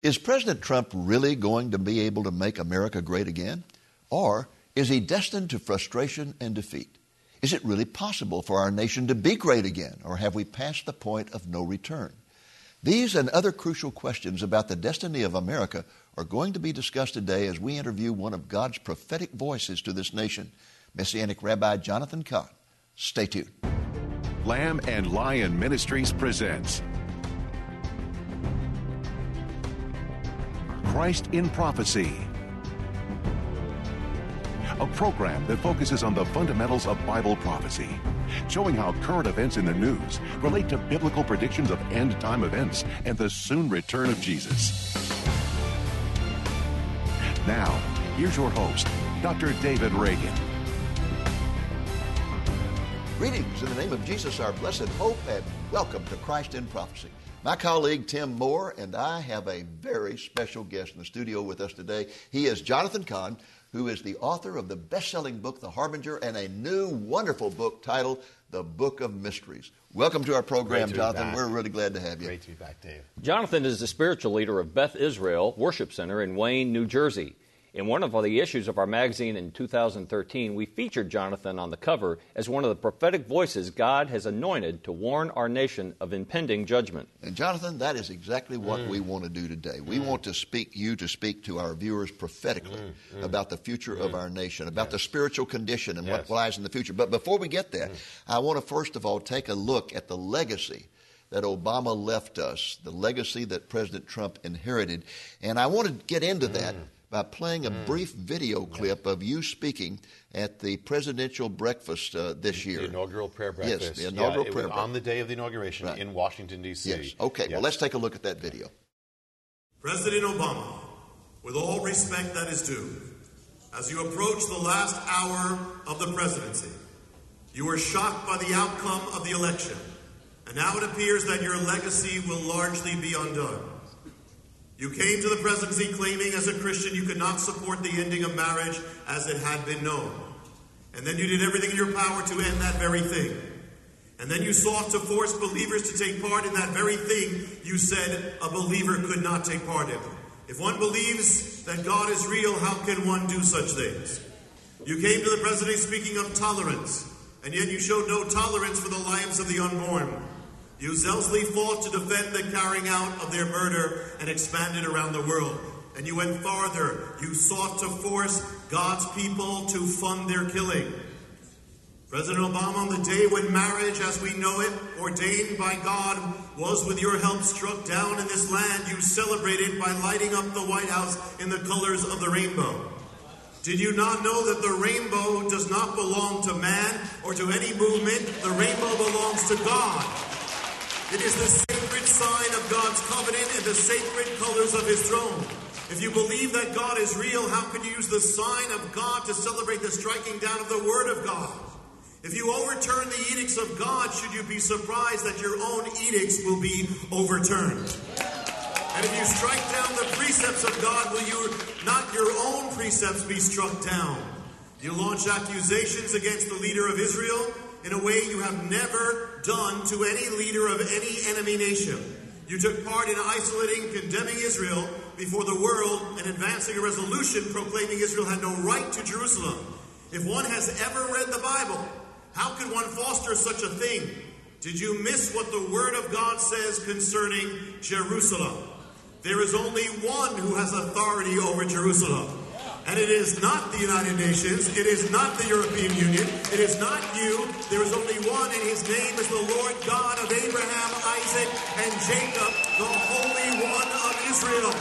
Is President Trump really going to be able to make America great again? Or is he destined to frustration and defeat? Is it really possible for our nation to be great again? Or have we passed the point of no return? These and other crucial questions about the destiny of America are going to be discussed today as we interview one of God's prophetic voices to this nation, Messianic Rabbi Jonathan Cahn. Stay tuned. Lamb and Lion Ministries presents Christ in Prophecy, a program that focuses on the fundamentals of Bible prophecy, showing how current events in the news relate to biblical predictions of end time events and the soon return of Jesus. Now, here's your host, Dr. David Reagan. Greetings in the name of Jesus, our blessed hope, and welcome to Christ in Prophecy. My colleague Tim Moore and I have a very special guest in the studio with us today. He is Jonathan Cahn, who is the author of the best selling book, The Harbinger, and a new wonderful book titled The Book of Mysteries. Welcome to our program, to Jonathan. We're really glad to have you. Great to be back, Dave. Jonathan is the spiritual leader of Beth Israel Worship Center in Wayne, New Jersey. In one of the issues of our magazine in 2013, we featured Jonathan on the cover as one of the prophetic voices God has anointed to warn our nation of impending judgment. And Jonathan, that is exactly what Mm. we want to do today. We want to speak you to speak to our viewers prophetically about the future of our nation, about the spiritual condition and what Mm. Yes. Mm. lies in the future. But before we get there, I want to first of all take a look at the legacy that Obama left us, the legacy that President Trump inherited. And I want to get into that Mm. By playing a brief video clip of you speaking at the presidential breakfast uh, this year. The inaugural prayer breakfast. Yes, the inaugural yeah, it prayer was breakfast. on the day of the inauguration Right. in Washington D.C. Yes. Okay, Yeah. well, let's take a look at that video. President Obama, with all respect that is due, as you approach the last hour of the presidency, you were shocked by the outcome of the election, and now it appears that your legacy will largely be undone. You came to the presidency claiming as a Christian you could not support the ending of marriage as it had been known. And then you did everything in your power to end that very thing. And then you sought to force believers to take part in that very thing you said a believer could not take part in. If one believes that God is real, how can one do such things? You came to the presidency speaking of tolerance, and yet you showed no tolerance for the lives of the unborn. You zealously fought to defend the carrying out of their murder and expanded around the world. And you went farther. You sought to force God's people to fund their killing. President Obama, on the day when marriage as we know it, ordained by God, was with your help struck down in this land, you celebrated by lighting up the White House in the colors of the rainbow. Did you not know that the rainbow does not belong to man or to any movement? The rainbow belongs to God. It is the sacred sign of God's covenant and the sacred colors of his throne. If you believe that God is real, how can you use the sign of God to celebrate the striking down of the word of God? If you overturn the edicts of God, should you be surprised that your own edicts will be overturned? And if you strike down the precepts of God, will you not your own precepts be struck down? You launch accusations against the leader of Israel in a way you have never done to any leader of any enemy nation. You took part in isolating condemning Israel before the world and advancing a resolution proclaiming Israel had no right to Jerusalem. If one has ever read the Bible, how could one foster such a thing? Did you miss what the Word of God says concerning Jerusalem? There is only one who has authority over Jerusalem. And it is not the United Nations. It is not the European Union. It is not you. There is only one, and his name is the Lord God of Abraham, Isaac, and Jacob, the Holy One of Israel.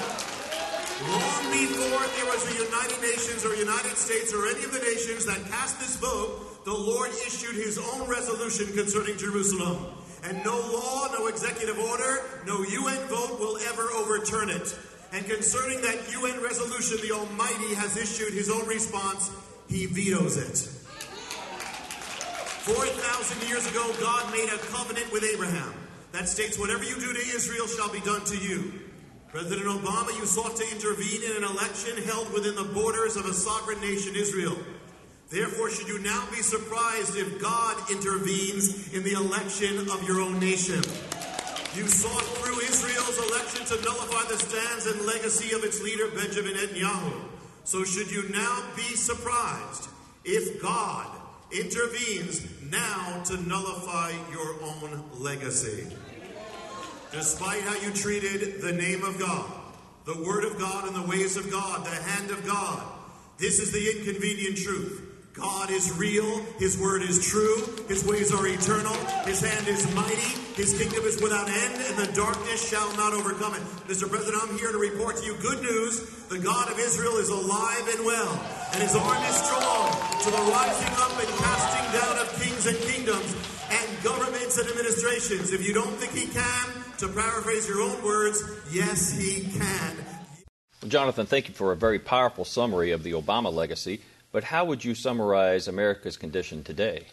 Long before there was a United Nations or United States or any of the nations that cast this vote, the Lord issued his own resolution concerning Jerusalem. And no law, no executive order, no UN vote will ever overturn it. And concerning that UN resolution, the Almighty has issued his own response. He vetoes it. 4,000 years ago, God made a covenant with Abraham that states, Whatever you do to Israel shall be done to you. President Obama, you sought to intervene in an election held within the borders of a sovereign nation, Israel. Therefore, should you now be surprised if God intervenes in the election of your own nation? You sought through Israel's election to nullify the stands and legacy of its leader, Benjamin Netanyahu. So, should you now be surprised if God intervenes now to nullify your own legacy? Despite how you treated the name of God, the Word of God, and the ways of God, the hand of God, this is the inconvenient truth. God is real, His word is true, His ways are eternal, His hand is mighty, His kingdom is without end, and the darkness shall not overcome it. Mr. President, I'm here to report to you good news. The God of Israel is alive and well, and His arm is strong to the rising up and casting down of kings and kingdoms and governments and administrations. If you don't think He can, to paraphrase your own words, yes, He can. Jonathan, thank you for a very powerful summary of the Obama legacy. But how would you summarize America's condition today?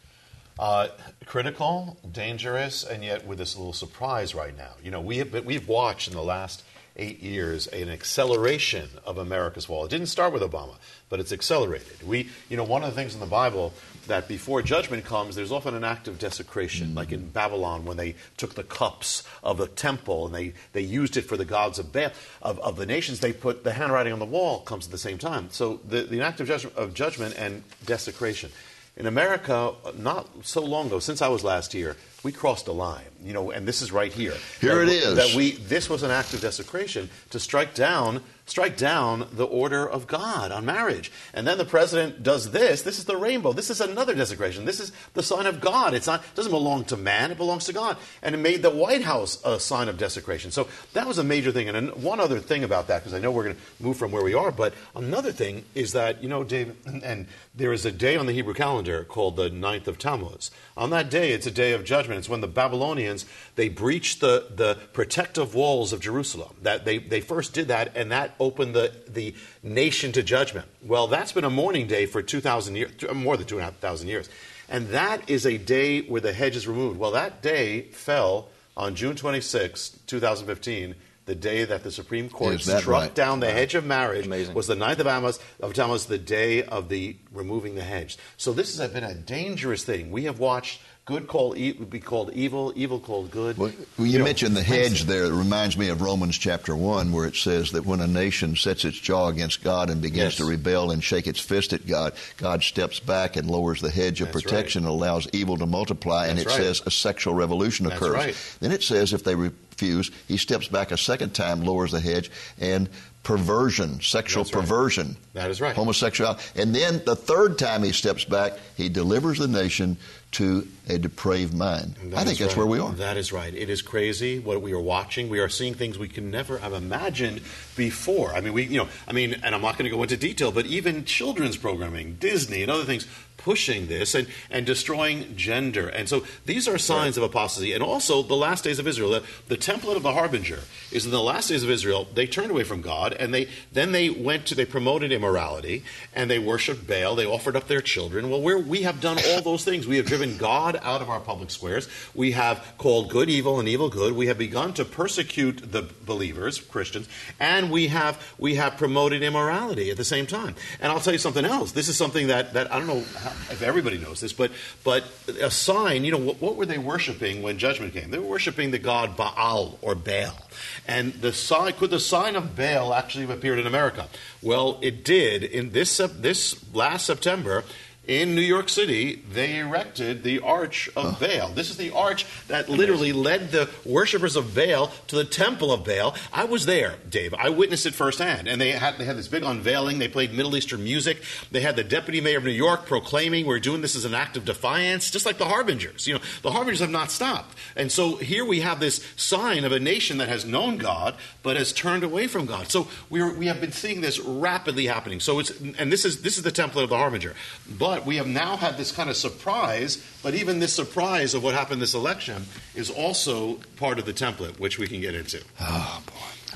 Uh, critical, dangerous, and yet with this little surprise right now. You know, we have we've watched in the last eight years an acceleration of America's fall. It didn't start with Obama, but it's accelerated. We, you know, one of the things in the Bible that before judgment comes, there's often an act of desecration, mm-hmm. like in Babylon when they took the cups of the temple and they, they used it for the gods of, ba- of, of the nations. They put the handwriting on the wall comes at the same time. So the, the act of judgment, of judgment and desecration. In America, not so long ago, since I was last here, we crossed a line, you know, and this is right here. Here that, it is. That we this was an act of desecration to strike down strike down the order of God on marriage. And then the president does this. This is the rainbow. This is another desecration. This is the sign of God. It's not it doesn't belong to man, it belongs to God. And it made the White House a sign of desecration. So that was a major thing. And one other thing about that, because I know we're going to move from where we are, but another thing is that, you know, Dave, and there is a day on the Hebrew calendar called the ninth of Tammuz. On that day, it's a day of judgment. It's when the Babylonians they breached the, the protective walls of Jerusalem. That they, they first did that, and that opened the, the nation to judgment. Well, that's been a mourning day for 2,000 years, more than 2,500 years. And that is a day where the hedge is removed. Well, that day fell on June 26, 2015, the day that the Supreme Court struck right? down the hedge of marriage Amazing. was the 9th of Tammuz, of Tammuz, the day of the removing the hedge. So this has been a dangerous thing. We have watched good called e- would be called evil, evil called good. Well, you, you know, mentioned the hedge there. It reminds me of Romans chapter 1, where it says that when a nation sets its jaw against God and begins yes. to rebel and shake its fist at God, God steps back and lowers the hedge of That's protection right. and allows evil to multiply, and it right. says a sexual revolution That's occurs. right. Then it says if they refuse, he steps back a second time, lowers the hedge, and perversion, sexual That's right. perversion. That is right. Homosexuality. And then the third time he steps back, he delivers the nation to a depraved mind. That I think that's right. where we are. That is right. It is crazy what we are watching. We are seeing things we can never have imagined before. I mean, we, you know, I mean, and I'm not going to go into detail, but even children's programming, Disney, and other things pushing this and, and destroying gender. And so these are signs of apostasy. And also the last days of Israel. The, the template of the harbinger is in the last days of Israel, they turned away from God and they then they went to they promoted immorality and they worshiped Baal, they offered up their children. Well, we're, we have done all those things. We have driven God out of our public squares. We have called good evil and evil good. We have begun to persecute the believers, Christians, and we have we have promoted immorality at the same time. And I'll tell you something else. This is something that, that I don't know how, if everybody knows this, but but a sign. You know what, what were they worshiping when judgment came? They were worshiping the god Baal or Baal, and the sign could the sign of Baal actually have appeared in America? Well, it did in this this last September in New York City, they erected the Arch of Baal. This is the arch that literally led the worshippers of Baal to the temple of Baal. I was there, Dave. I witnessed it firsthand. And they had, they had this big unveiling. They played Middle Eastern music. They had the deputy mayor of New York proclaiming we're doing this as an act of defiance, just like the Harbingers. You know, the Harbingers have not stopped. And so here we have this sign of a nation that has known God, but has turned away from God. So we're, we have been seeing this rapidly happening. So it's, and this is, this is the template of the Harbinger. But we have now had this kind of surprise, but even this surprise of what happened this election is also part of the template, which we can get into. Oh, boy.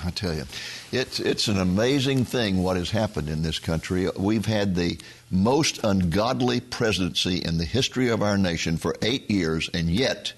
I tell you, it's, it's an amazing thing what has happened in this country. We've had the most ungodly presidency in the history of our nation for eight years, and yet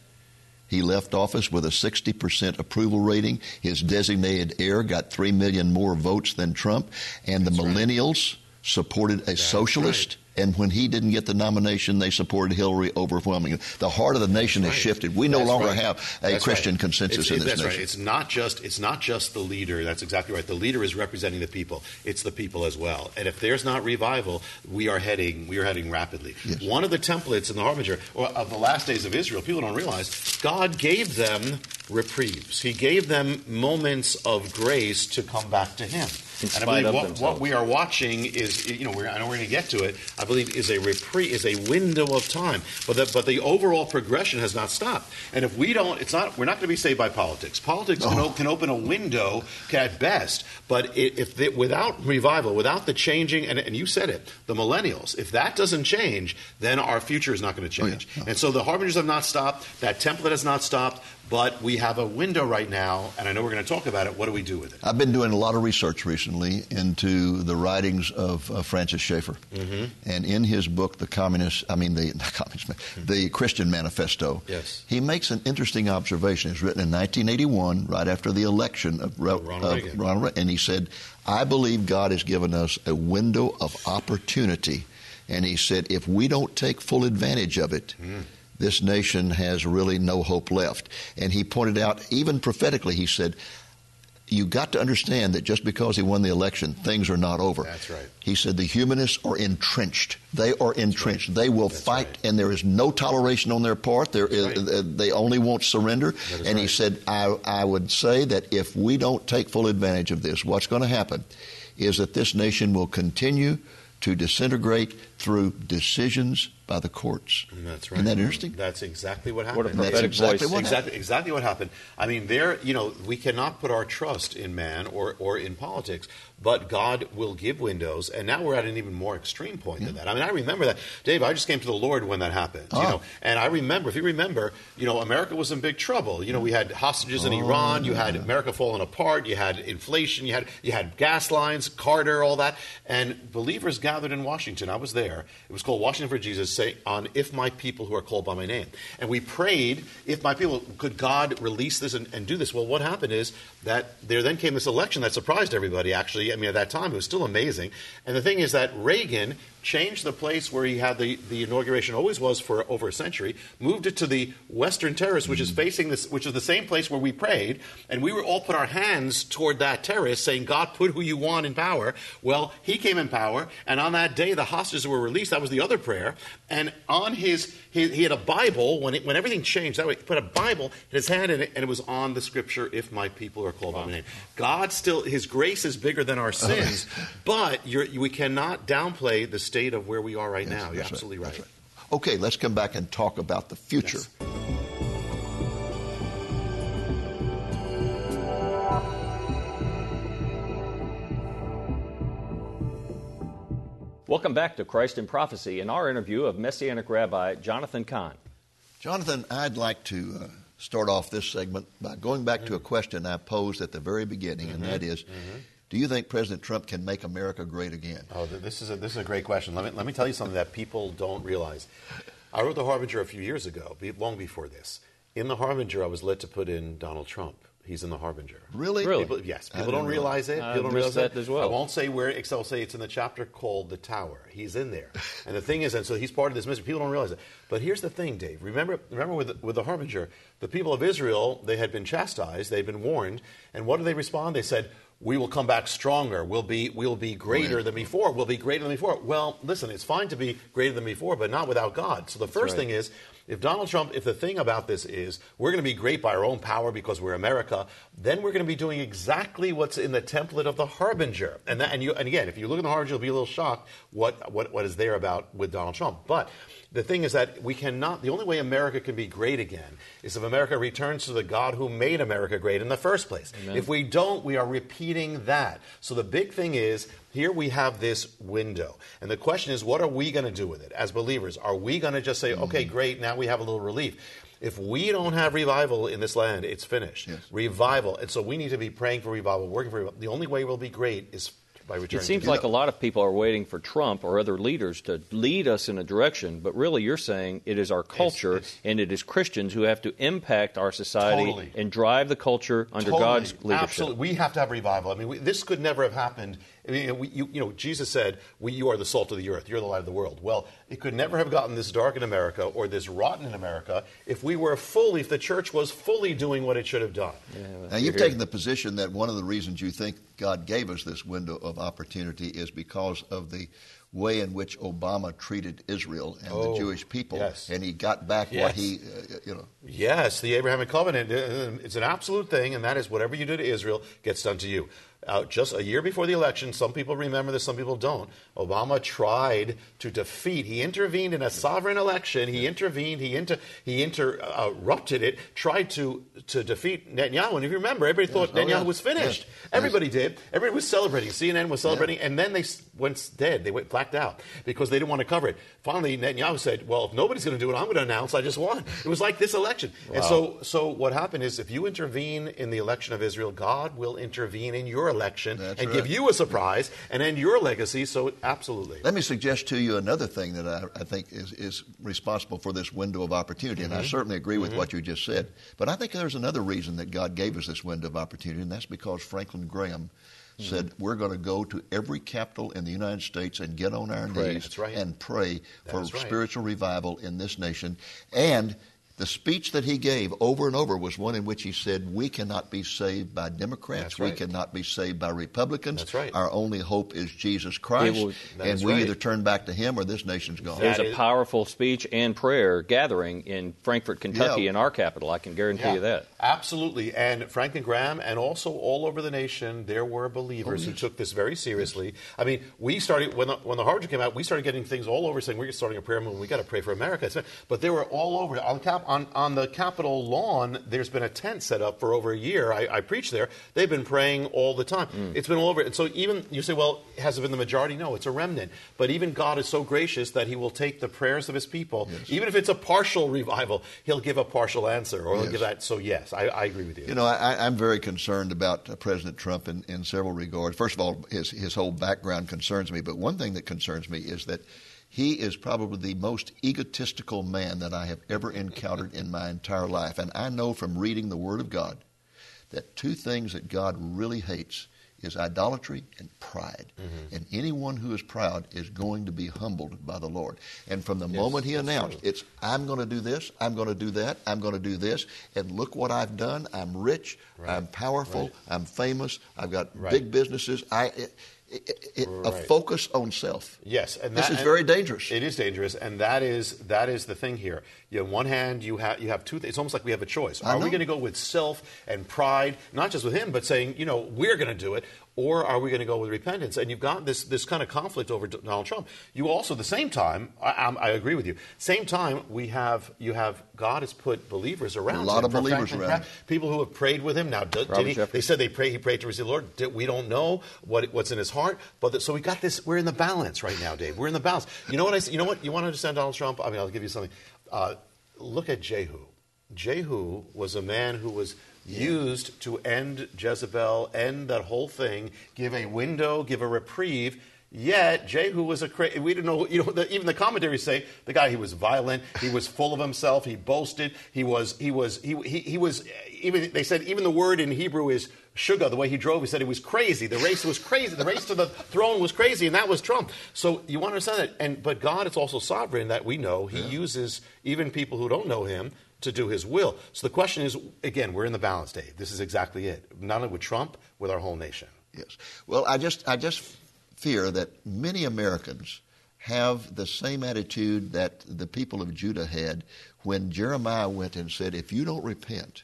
he left office with a 60% approval rating. His designated heir got 3 million more votes than Trump, and the That's right. millennials supported a That's socialist. right. And when he didn't get the nomination, they supported Hillary overwhelmingly. The heart of the nation has right. shifted. We no That's longer right. have a That's Christian right. consensus It's- in it- this that's nation. Right. It's not just it's not just the leader. That's exactly right. The leader is representing the people. It's the people as well. And if there's not revival, we are heading we are heading rapidly. Yes. One of the templates in the harbinger of the last days of Israel, people don't realize God gave them reprieves. He gave them moments of grace to come back to Him. In and I spite believe of what, themselves. what we are watching is, you know, we're, I know we're going to get to it. I believe is a reprieve, is a window of time, but the, but the overall progression has not stopped. And if we don't, it's not. We're not going to be saved by politics. Politics can, o- oh. can open a window at best, but i if they, without revival, without the changing, and, and you said it, the millennials, if that doesn't change, then our future is not going to Oh, yeah. change. And so the harbingers have not stopped. That template has not stopped. But we have a window right now, and I know we're going to talk about it. What do we do with it? I've been doing a lot of research recently into the writings of uh, Francis Schaeffer, Mm-hmm. and in his book, the Communist, I mean the not Communist, the Christian Manifesto, Yes. he makes an interesting observation. It's written in 1981, right after the election of, Re- Ronald of Reagan. Ronald Reagan, and he said, "I believe God has given us a window of opportunity," and he said, "If we don't take full advantage of it." Mm. This nation has really no hope left. And he pointed out, even prophetically, he said, you got to understand that just because he won the election, things are not over. That's right. He said the humanists are entrenched. They are entrenched. They will That's fight, right. and there is no toleration on their part. There is, right. they only won't surrender. And he said, I, I would say that if we don't take full advantage of this, what's going to happen is that this nation will continue to disintegrate through decisions by the courts. Mm, that's right. Isn't that interesting? That's exactly what What a happened. That's exactly voice. what exactly, exactly what happened. I mean, there, you know, we cannot put our trust in man or, or in politics, but God will give windows. And now we're at an even more extreme point than that. I mean, I remember that, Dave. I just came to the Lord when that happened. You Oh. know, and I remember, if you remember, you know, America was in big trouble. You know, we had hostages in Oh, Iran. You had ah. America falling apart. You had inflation. You had you had gas lines, Carter, all that. And believers gathered in Washington. I was there. It was called Washington for Jesus. Say on if my people who are called by my name. And we prayed, if my people, could God release this and, and do this? Well, what happened is that there then came this election that surprised everybody, actually. I mean, at that time, it was still amazing. And the thing is that Reagan changed the place where he had the, the inauguration always was for over a century, moved it to the Western Terrace, which is mm. facing this, which is the same place where we prayed, and we were all put our hands toward that terrace, saying, "God, put who you want in power." Well, he came in power, and on that day, the hostages were released. That was the other prayer, and on his, he, he had a Bible when it, when everything changed. That way, he put a Bible in his hand, in it, and it was on the scripture, "If my people are called by my name." God still, His grace is bigger than our sins, but you're, we cannot downplay the state of where we are right now. You're absolutely right. That's Okay, let's come back and talk about the future. Yes. Welcome back to Christ in Prophecy and our interview of Messianic Rabbi Jonathan Cahn. Jonathan, I'd like to uh, start off this segment by going back Mm-hmm. to a question I posed at the very beginning, and that is, do you think President Trump can make America great again? Oh, this is a, this is a great question. Let me let me tell you something that people don't realize. I wrote the Harbinger a few years ago, long before this. In the Harbinger, I was led to put in Donald Trump. He's in the Harbinger. Really? Really? People, yes, people don't didn't realize it. I People don't realize that as well. I won't say where, except I'll say it's in the chapter called "The Tower." He's in there, and the thing is, and so he's part of this mystery. People don't realize it. But here's the thing, Dave. Remember, remember with with the Harbinger, the people of Israel they had been chastised, they'd been warned, and what did they respond? They said. We will come back stronger. We'll be, we'll be greater Right. than before. We'll be greater than before. Well, listen, it's fine to be greater than before, but not without God. So the first right. thing is, if Donald Trump, if the thing about this is we're going to be great by our own power because we're America, then we're going to be doing exactly what's in the template of the Harbinger. And that, and you, and again, if you look at the Harbinger, you'll be a little shocked what, what, what is there about with Donald Trump. But the thing is that we cannot, the only way America can be great again is if America returns to the God who made America great in the first place. If we don't, we are repeating that. So the big thing is, here we have this window. And the question is, what are we going to do with it as believers? Are we going to just say, okay, mm-hmm. great, now we have a little relief? If we don't have revival in this land, it's finished. Yes. Revival. And so we need to be praying for revival, working for revival. The only way we'll be great is by returning. It seems like a lot of people are waiting for Trump or other leaders to lead us in a direction, but really you're saying it is our culture it's- and it is Christians who have to impact our society Totally. and drive the culture under Totally. God's leadership. Absolutely, we have to have revival. I mean, we, this could never have happened. I mean, we, you, you know, Jesus said, we, "You are the salt of the earth. You're the light of the world." Well, it could never have gotten this dark in America or this rotten in America if we were fully, if the church was fully doing what it should have done. Now, you've taken the position that one of the reasons you think God gave us this window of opportunity is because of the way in which Obama treated Israel and Oh, the Jewish people, yes. and he got back what he, uh, you know. Yes, the Abrahamic covenant, uh, it's an absolute thing, and that is whatever you do to Israel gets done to you. Uh, just a year before the election, some people remember this, some people don't. Obama tried to defeat, he intervened in a sovereign election, he intervened, he, inter, he interrupted it, tried to, to defeat Netanyahu. And if you remember, everybody thought Oh, Netanyahu yeah. was finished. Yes. Everybody did. Everybody was celebrating. CNN was celebrating, and then they went dead. They went blacked out because they didn't want to cover it. Finally, Netanyahu said, "Well, if nobody's going to do it, I'm going to announce I just won." It was like this election. And so, so what happened is, if you intervene in the election of Israel, God will intervene in your election That's and right. give you a surprise and end your legacy. So, absolutely. Let me suggest to you another thing that I, I think is, is responsible for this window of opportunity, and I mm-hmm. certainly agree with mm-hmm. what you just said. But I think there's another reason that God gave us this window of opportunity, and that's because Franklin Graham mm-hmm. said we're going to go to every capital in the United States and get on our Pray. knees right. and pray for right. spiritual revival in this nation. And the speech that he gave over and over was one in which he said, We cannot be saved by Democrats. That's We right. cannot be saved by Republicans. That's right. Our only hope is Jesus Christ. It was- and we right. either turn back to him or this nation's gone. It was a powerful speech and prayer gathering in Frankfort, Kentucky, Yeah. in our capital. I can guarantee Yeah, you that. Absolutely. And Franklin Graham, and also all over the nation, there were Oh, believers who oh, took this very seriously. I mean, we started, when the, when the Harbinger came out, we started getting things all over saying we're starting a prayer movement, we got to pray for America. But they were all over. On, the cap, on, on the Capitol lawn, there's been a tent set up for over a year. I, I preach there. They've been praying all the time. It's been all over. And so even, you say, well, has it been the majority? No, it's a remnant. But even God is so gracious that he will take the prayers of his people, even if it's a partial revival, he'll give a partial answer, or he'll Yes. give that. So, yes, I, I agree with you. You know, I, I'm very concerned about uh, President Trump in, in several regards. First of all, his, his whole background concerns me, but one thing that concerns me is that he is probably the most egotistical man that I have ever encountered in my entire life. And I know from reading the Word of God that two things that God really hates is idolatry and pride. Mm-hmm. And anyone who is proud is going to be humbled by the Lord. And from the moment he announced, it's I'm going to do this, I'm going to do that, I'm going to do this, and look what I've done. I'm rich, I'm powerful, Right. I'm famous, I've got Right. big businesses. I it, it, it, a focus on self. Yes, and This is and very dangerous. It is dangerous, and that is that is the thing here. You, on one hand, you have you have two. It's almost like we have a choice. Are we going to go with self and pride, not just with him, but saying, you know, we're going to do it, or are we going to go with repentance? And you've got this this kind of conflict over D- Donald Trump. You also, at the same time, I, I agree with you. Same time, we have you have God has put believers around. A lot him. of believers around him. People who have prayed with him. Now, did, did he, they said they pray. He prayed to receive the Lord. Did- We don't know what what's in his heart, but the, so we got this. We're in the balance right now, Dave. We're in the balance. You know what I? You know what? You want to understand Donald Trump? I mean, I'll give you something. Uh, look at Jehu. Jehu was a man who was used to end Jezebel, end that whole thing, give a window, give a reprieve. Yet Jehu was a cra- we didn't know you know the, even the commentaries say the guy he was violent he was full of himself he boasted he was he was he, he, he was even they said even the word in Hebrew is sugar the way he drove he said he was crazy. The race was crazy. The race to the throne was crazy and that was Trump. So you want to understand that and but God is also sovereign that we know. He uses even people who don't know him to do his will. So the question is again we're in the balance Dave this is exactly it. Not only with Trump with our whole nation. Yes. Well, I just I just fear that many Americans have the same attitude that the people of Judah had when Jeremiah went and said, "If you don't repent,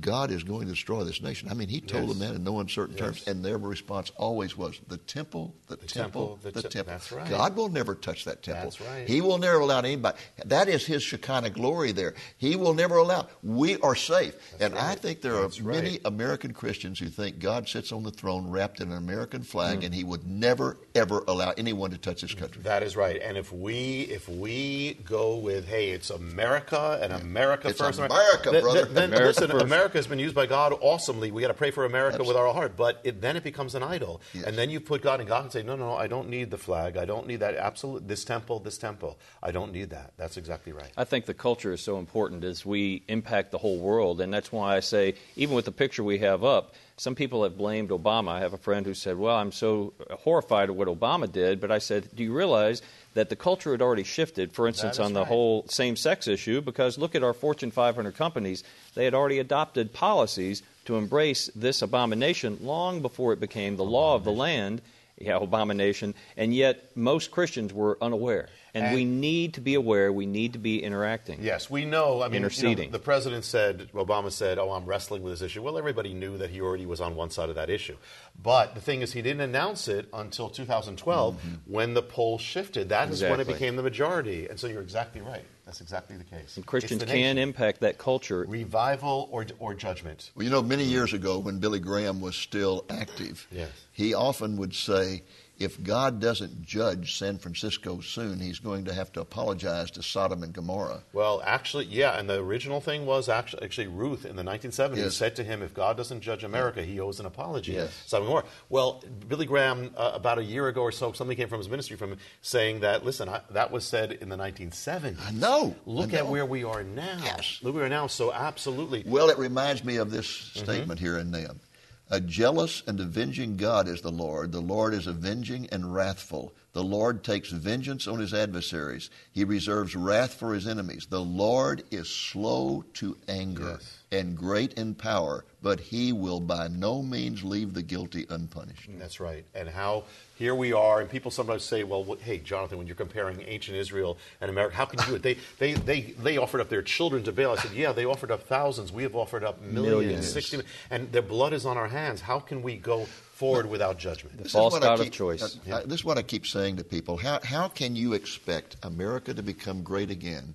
God is going to destroy this nation." I mean, he told Yes. them that in no uncertain terms, and their response always was, "The temple, the, temple, temple, the the te- temple." that's right. God will never touch that temple. That's right. He will never allow anybody. That is His Shekinah glory. There, He will never allow. We are safe, and I think there are That's many right. American Christians who think God sits on the throne wrapped in an American flag Mm. and he would never, ever allow anyone to touch this country. That is right. And if we if we go with hey, it's America and America It's first, America, then, brother. then, America listen, first. America America has been used by God awesomely. We got to pray for America with our heart. But it, then it becomes an idol, Yes. and then you put God in God and say, no, no, no, I don't need the flag. I don't need that. Absolute this temple, this temple. I don't need that. That's exactly right. I think the culture is so important as we impact the whole world, and that's why I say, even with the picture we have up, some people have blamed Obama. I have a friend who said, Well, I'm so horrified at what Obama did, but I said, Do you realize that the culture had already shifted, for instance, on the right. whole same sex issue? Because look at our Fortune 500 companies, they had already adopted policies to embrace this abomination long before it became the law of the land. Yeah, abomination. And yet, most Christians were unaware. And, And- we need to be aware, we need to be interacting. Yes, we know. I mean, you know, Interceding. the president said, Obama said, "Oh, I'm wrestling with this issue." Well, everybody knew that he already was on one side of that issue, but the thing is, he didn't announce it until 2012 when the poll shifted. That is when it Mm-hmm. Became the majority. And so, you're exactly right. That's exactly the case. And Christians can nation. impact that culture. revival or or judgment. Well, you know, many years ago when Billy Graham was still active, Yes. he often would say, if God doesn't judge San Francisco soon, he's going to have to apologize to Sodom and Gomorrah. Well, actually, yeah, and the original thing was actually, actually Ruth in the 1970s Yes. said to him, if God doesn't judge America, he owes an apology. Yes. Sodom and Gomorrah. Well, Billy Graham, uh, about a year ago or so, something came from his ministry from him saying that, listen, I, that was said in the 1970s. I know. Look I at where we are now. Yes. Look where we are now. So, absolutely. Well, it reminds me of this Mm-hmm. statement here in Nahum. A jealous and avenging God is the Lord. The Lord is avenging and wrathful. The Lord takes vengeance on his adversaries. He reserves wrath for his enemies. The Lord is slow to anger Yes. And great in power, but he will by no means leave the guilty unpunished. That's right. And how here we are, and people sometimes say, well, what, hey, Jonathan, when you're comparing ancient Israel and America, how can you do it? They, they, they, they offered up their children to Baal. I said, yeah, they offered up thousands. We have offered up millions, Millions. 60 and their blood is on our hands. How can we go forward without judgment? This is false what I god of keep- choice. uh, I- this is what I keep saying to people. How, how can you expect America to become great again Mm.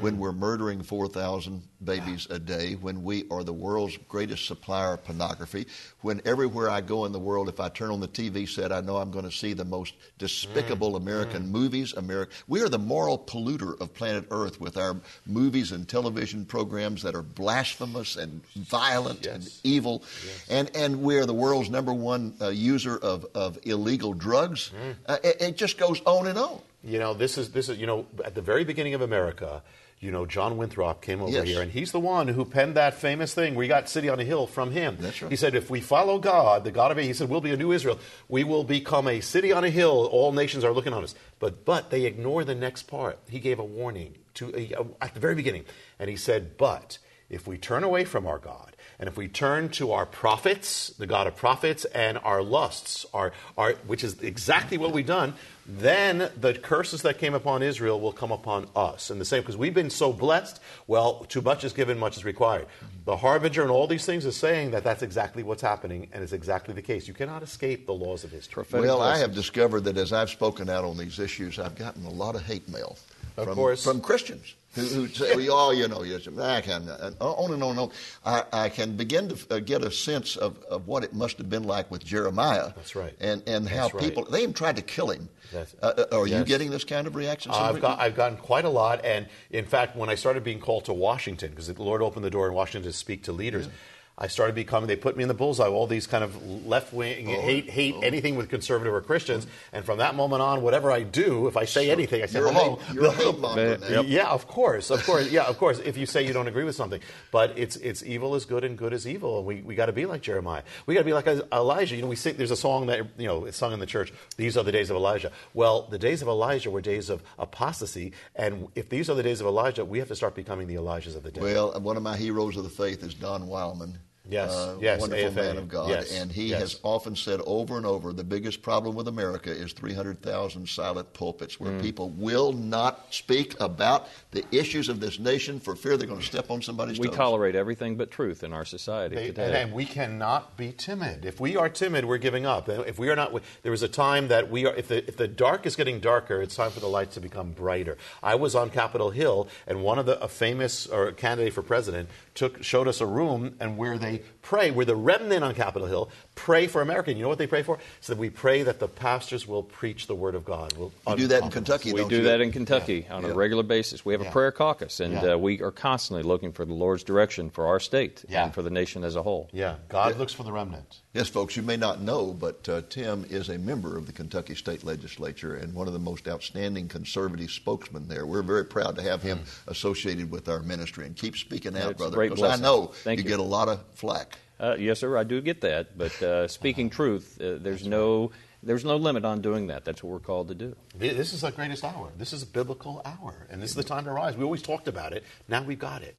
When we're murdering 4,000 babies a day, when we are the world's greatest supplier of pornography, when everywhere I go in the world, if I turn on the TV set, I know I'm going to see the most despicable Mm. American movies. America, we are the moral polluter of planet Earth with our movies and television programs that are blasphemous and violent and Yes. evil, and and we're the world's number one uh, user of, of illegal drugs. Mm. Uh, it, it just goes on and on. You know, this is this is you know at the very beginning of America. You know, John Winthrop came over Yes. here, and he's the one who penned that famous thing. We got "City on a Hill" from him. That's right. He said, "If we follow God, the God of it He said, we'll be a new Israel. We will become a city on a hill. All nations are looking on us." But but they ignore the next part. He gave a warning to uh, at the very beginning, and he said, "But if we turn away from our God, and if we turn to our profits, the God of profits, and our lusts, our, our, which is exactly what we've done, then the curses that came upon Israel will come upon us. And the same, because we've been so blessed, well, too much is given, much is required. The Harbinger and all these things is saying that that's exactly what's happening, and it's exactly the case. You cannot escape the laws of history. Prophetic well, I have discovered that as I've spoken out on these issues, I've gotten a lot of hate mail Of from, course. from Christians who, who say, well, "Oh, you know, yes, I can." And on and on and on. I, I can begin to uh, get a sense of, of what it must have been like with Jeremiah. That's right. And and how That's right. people they even tried to kill him. That's- Uh, uh, are you getting this kind of reaction? I've, got, I've gotten quite a lot, and in fact, when I started being called to Washington, because the Lord opened the door in Washington to speak to leaders, I started becoming. They put me in the bullseye. All these kind of left wing oh. hate, hate oh. anything with conservative or Christians, and from that moment on, whatever I do, if I say anything, I say You're hello. hate, you're a hate. Yep. Yeah, of course, of course, yeah, of course. If you say you don't agree with something, but it's it's evil is good and good is evil, and we, we got to be like Jeremiah. We got to be like Elijah. You know, we sing. There's a song that you know it's sung in the church. These are the days of Elijah. Well, the days of Elijah were days of apostasy, and if these are the days of Elijah, we have to start becoming the Elijahs of the day. Well, one of my heroes of the faith is Don Wildman. Yes, uh, yes, wonderful AFA, man of God, yes, and he yes. has often said over and over, the biggest problem with America is 300,000 silent pulpits Mm. where people will not speak about the issues of this nation for fear they're going to step on somebody's We toes. We tolerate everything but truth in our society They- today. and, and we cannot be timid. If we are timid, we're giving up. If we are not, there was a time that we are. If the if the dark is getting darker, it's time for the lights to become brighter. I was on Capitol Hill, and one of the a famous or candidate for president took showed us a room and where they pray, pray. We're the remnant on Capitol Hill. Pray for America. And you know what they pray for? So that we pray that the pastors will preach the word of God. We'll you do that in Kentucky, We don't do you? that in Kentucky on Yeah. a regular basis. We have Yeah. a prayer caucus, and Yeah. uh, we are constantly looking for the Lord's direction for our state Yeah. and for the nation as a whole. Yeah, God looks for the remnant. Yes, folks, you may not know, but uh, Tim is a member of the Kentucky State Legislature and one of the most outstanding conservative spokesmen there. We're very proud to have him associated with our ministry and keep speaking out, It's brother, great because I know you you. get a lot of flack. Uh, yes, sir, I do get that, but uh, speaking truth, uh, there's no there's no limit on doing that. That's what we're called to do. This is the greatest hour. This is a biblical hour. And this is the time to rise. We always talked about it. Now we've got it.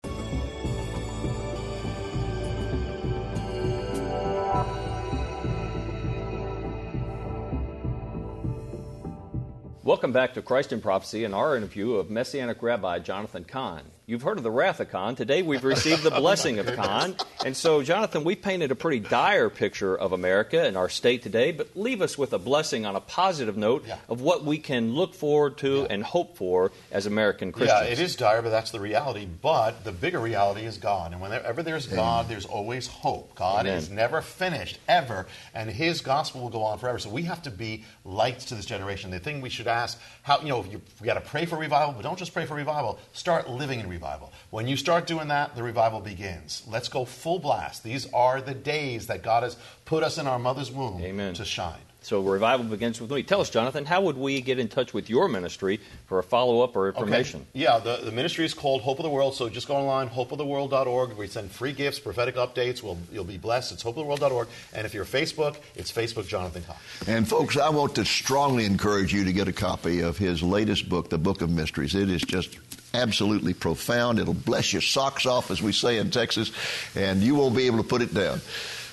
Welcome back to Christ in Prophecy and our interview of Messianic Rabbi Jonathan Cahn. You've heard of the wrath of Khan. Today we've received the blessing of Khan. And so, Jonathan, we painted a pretty dire picture of America and our state today, but leave us with a blessing on a positive note Yeah. of what we can look forward to and hope for as American Christians. Yeah, it is dire, but that's the reality. But the bigger reality is God. And whenever there's God, there's always hope. God Amen. is never finished, ever. And His gospel will go on forever. So we have to be lights to this generation. The thing we should ask, how, you know, you, we got to pray for revival, but don't just pray for revival. Start living in revival. When you start doing that, the revival begins. Let's go full blast. These are the days that God has put us in our mother's womb Amen. to shine. So revival begins with me. Tell us, Jonathan, how would we get in touch with your ministry for a follow-up or information? Okay. Yeah, the, the ministry is called Hope of the World. So just go online, hopeoftheworld.org. We send free gifts, prophetic updates. We'll, you'll be blessed. It's hopeoftheworld.org. And if you're Facebook, it's Facebook Jonathan Cox. And folks, I want to strongly encourage you to get a copy of his latest book, The Book of Mysteries. It is just absolutely profound. It'll bless your socks off, as we say in Texas, and you won't be able to put it down.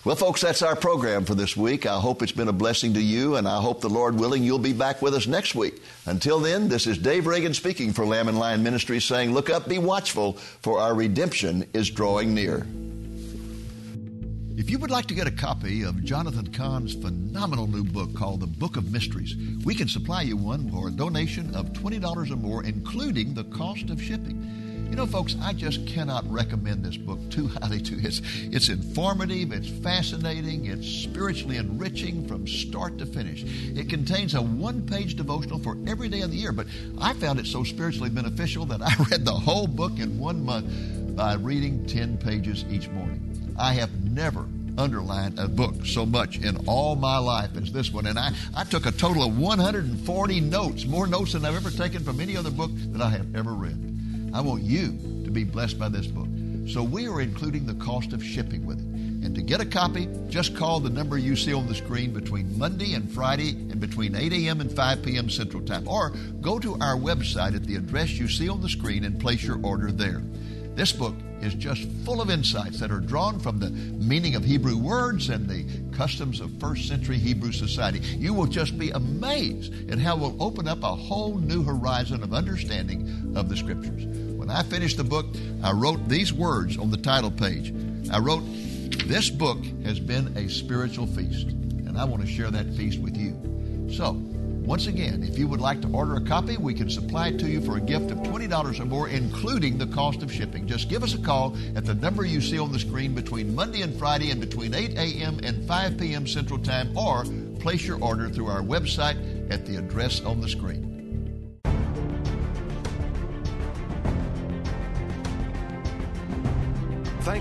Well, folks, that's our program for this week. I hope it's been a blessing to you, and I hope the Lord willing you'll be back with us next week. Until then, this is Dave Reagan speaking for Lamb and Lion Ministries saying, Look up, be watchful, for our redemption is drawing near. If you would like to get a copy of Jonathan Cahn's phenomenal new book called The Book of Mysteries, we can supply you one for a donation of $20 or more, including the cost of shipping. You know, folks, I just cannot recommend this book too highly to you. It's, it's informative, it's fascinating, it's spiritually enriching from start to finish. It contains a one page devotional for every day of the year, but I found it so spiritually beneficial that I read the whole book in one month by reading 10 pages each morning. I have never underlined a book so much in all my life as this one. And I, I took a total of 140 notes, more notes than I've ever taken from any other book that I have ever read. I want you to be blessed by this book. So we are including the cost of shipping with it. And to get a copy, just call the number you see on the screen between Monday and Friday and between 8 a.m. and 5 p.m. Central Time. Or go to our website at the address you see on the screen and place your order there. This book is just full of insights that are drawn from the meaning of Hebrew words and the customs of first century Hebrew society. You will just be amazed at how we'll open up a whole new horizon of understanding of the scriptures. When I finished the book, I wrote these words on the title page. I wrote, This book has been a spiritual feast, and I want to share that feast with you. So, once again, if you would like to order a copy, we can supply it to you for a gift of $20 or more, including the cost of shipping. Just give us a call at the number you see on the screen between Monday and Friday and between 8 a.m. and 5 p.m. Central Time, or place your order through our website at the address on the screen.